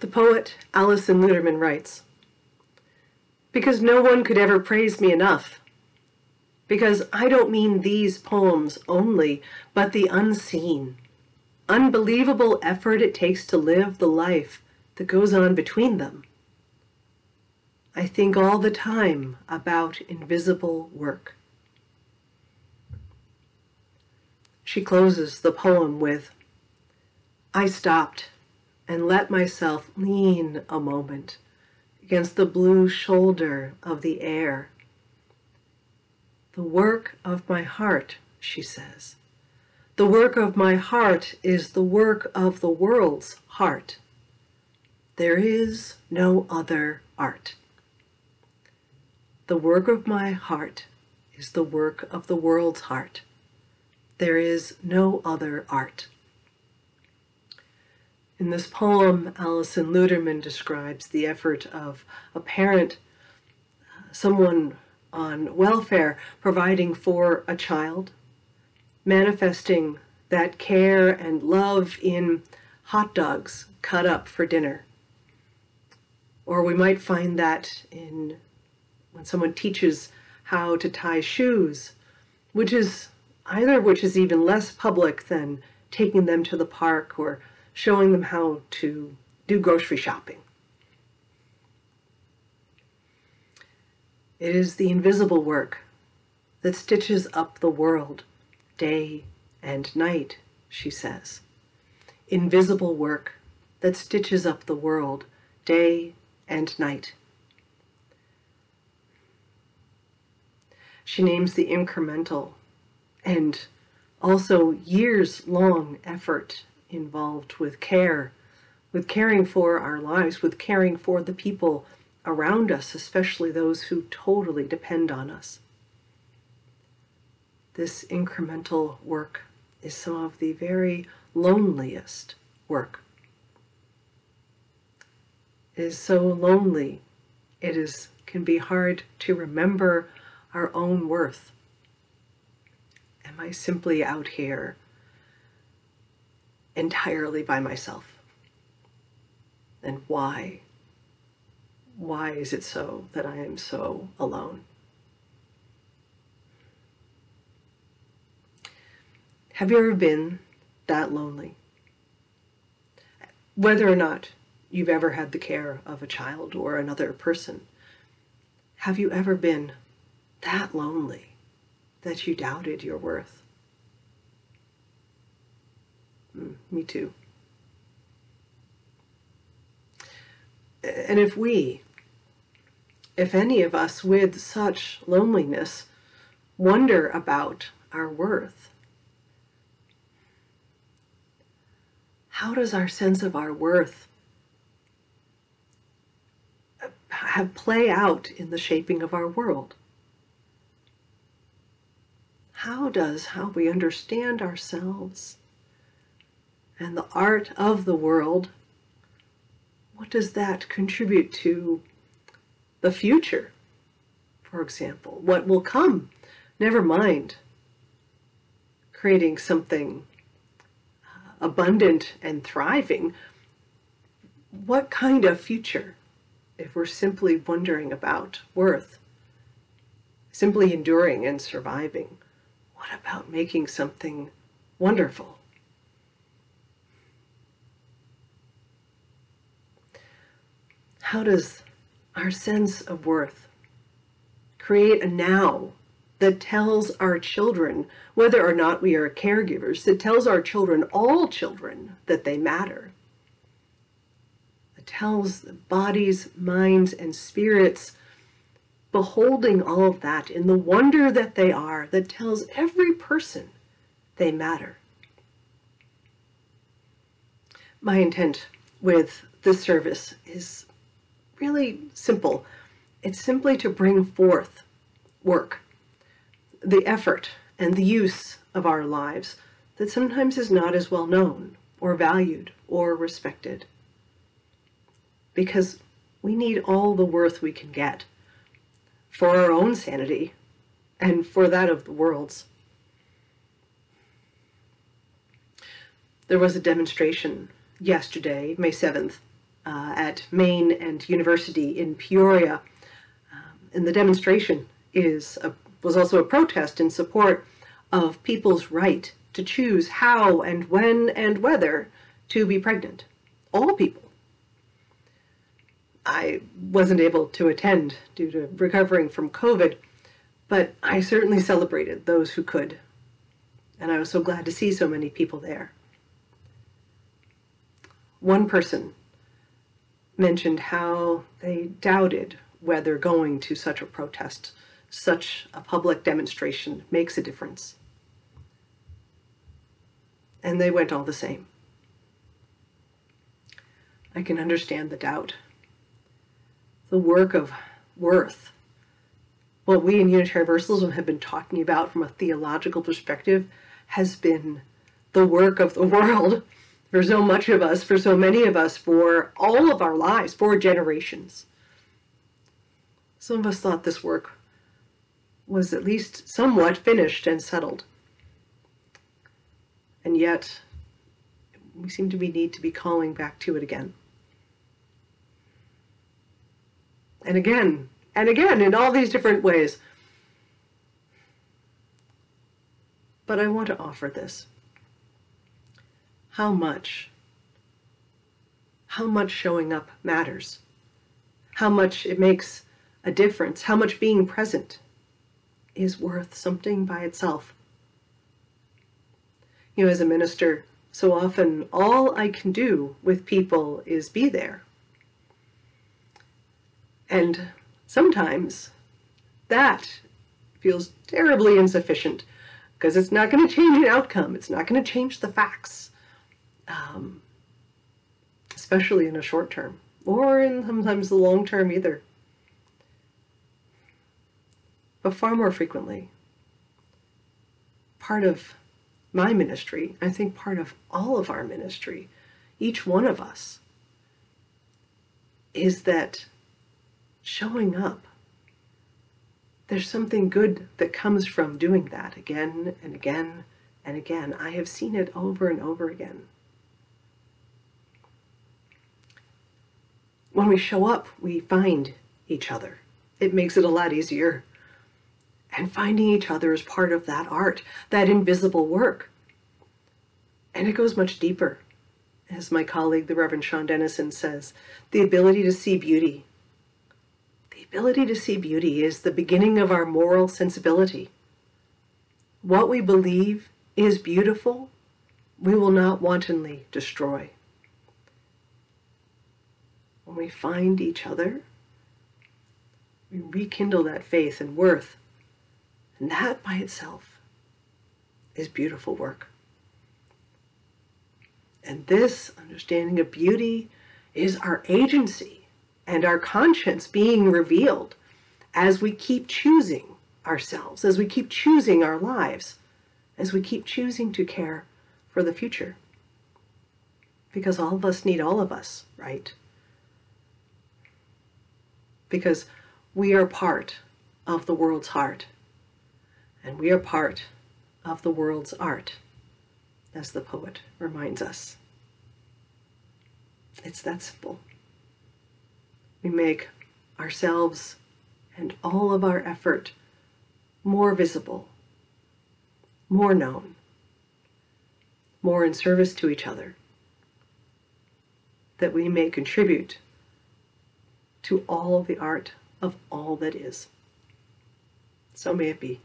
The poet Alison Luterman writes, Because no one could ever praise me enough. Because I don't mean these poems only, but the unseen, unbelievable effort it takes to live the life that goes on between them. I think all the time about invisible work. She closes the poem with, I stopped and let myself lean a moment against the blue shoulder of the air. The work of my heart, she says. The work of my heart is the work of the world's heart. There is no other art. The work of my heart is the work of the world's heart. There is no other art. In this poem, Alison Luterman describes the effort of a parent, someone on welfare, providing for a child, manifesting that care and love in hot dogs cut up for dinner. Or we might find that in when someone teaches how to tie shoes, which is either which is even less public than taking them to the park or showing them how to do grocery shopping. It is the invisible work that stitches up the world day and night, she says. Invisible work that stitches up the world day and night. She names the incremental and also years long effort involved with care, with caring for our lives, with caring for the people around us, especially those who totally depend on us. This incremental work is some of the very loneliest work. It is so lonely, it is can be hard to remember our own worth? Am I simply out here entirely by myself? And why? Why is it so that I am so alone? Have you ever been that lonely? Whether or not you've ever had the care of a child or another person, have you ever been that lonely that you doubted your worth. Mm, me too. And if we, if any of us with such loneliness, wonder about our worth, how does our sense of our worth have play out in the shaping of our world? how does how we understand ourselves and the art of the world, what does that contribute to the future, for example? What will come? Never mind creating something uh, abundant and thriving. What kind of future if we're simply wondering about worth, simply enduring and surviving? What about making something wonderful? How does our sense of worth create a now that tells our children, whether or not we are caregivers, that tells our children, all children, that they matter? That tells the bodies, minds, and spirits beholding all of that in the wonder that they are, that tells every person they matter. My intent with this service is really simple. It's simply to bring forth work, the effort and the use of our lives that sometimes is not as well known or valued or respected. Because we need all the worth we can get for our own sanity and for that of the world's. There was a demonstration yesterday, May 7th, uh, at Main and University in Peoria. Um, and the demonstration is a, was also a protest in support of people's right to choose how and when and whether to be pregnant. All people. I wasn't able to attend due to recovering from COVID, but I certainly celebrated those who could. And I was so glad to see so many people there. One person mentioned how they doubted whether going to such a protest, such a public demonstration, makes a difference. And they went all the same. I can understand the doubt. The work of worth, what we in Unitarian Universalism have been talking about from a theological perspective, has been the work of the world for so much of us, for so many of us, for all of our lives, for generations. Some of us thought this work was at least somewhat finished and settled. And yet, we seem to be need to be calling back to it again. And again, and again, in all these different ways. But I want to offer this how much, how much showing up matters, how much it makes a difference, how much being present is worth something by itself. You know, as a minister, so often all I can do with people is be there. And sometimes that feels terribly insufficient because it's not going to change an outcome. It's not going to change the facts um, especially in a short term or in sometimes the long term either. But far more frequently, part of my ministry, I think part of all of our ministry, each one of us, is that showing up. There's something good that comes from doing that again and again and again. I have seen it over and over again. When we show up, we find each other. It makes it a lot easier. And finding each other is part of that art, that invisible work. And it goes much deeper. As my colleague, the Reverend Sean Dennison, says, the ability to see beauty. The ability to see beauty is the beginning of our moral sensibility. What we believe is beautiful, we will not wantonly destroy when we find each other, we rekindle that faith and worth. And that by itself is beautiful work. And this understanding of beauty is our agency and our conscience being revealed as we keep choosing ourselves, as we keep choosing our lives, as we keep choosing to care for the future. Because all of us need all of us, right? Because we are part of the world's heart and we are part of the world's art, as the poet reminds us. It's that simple. We make ourselves and all of our effort more visible, more known, more in service to each other, that we may contribute to all the art of all that is. So may it be.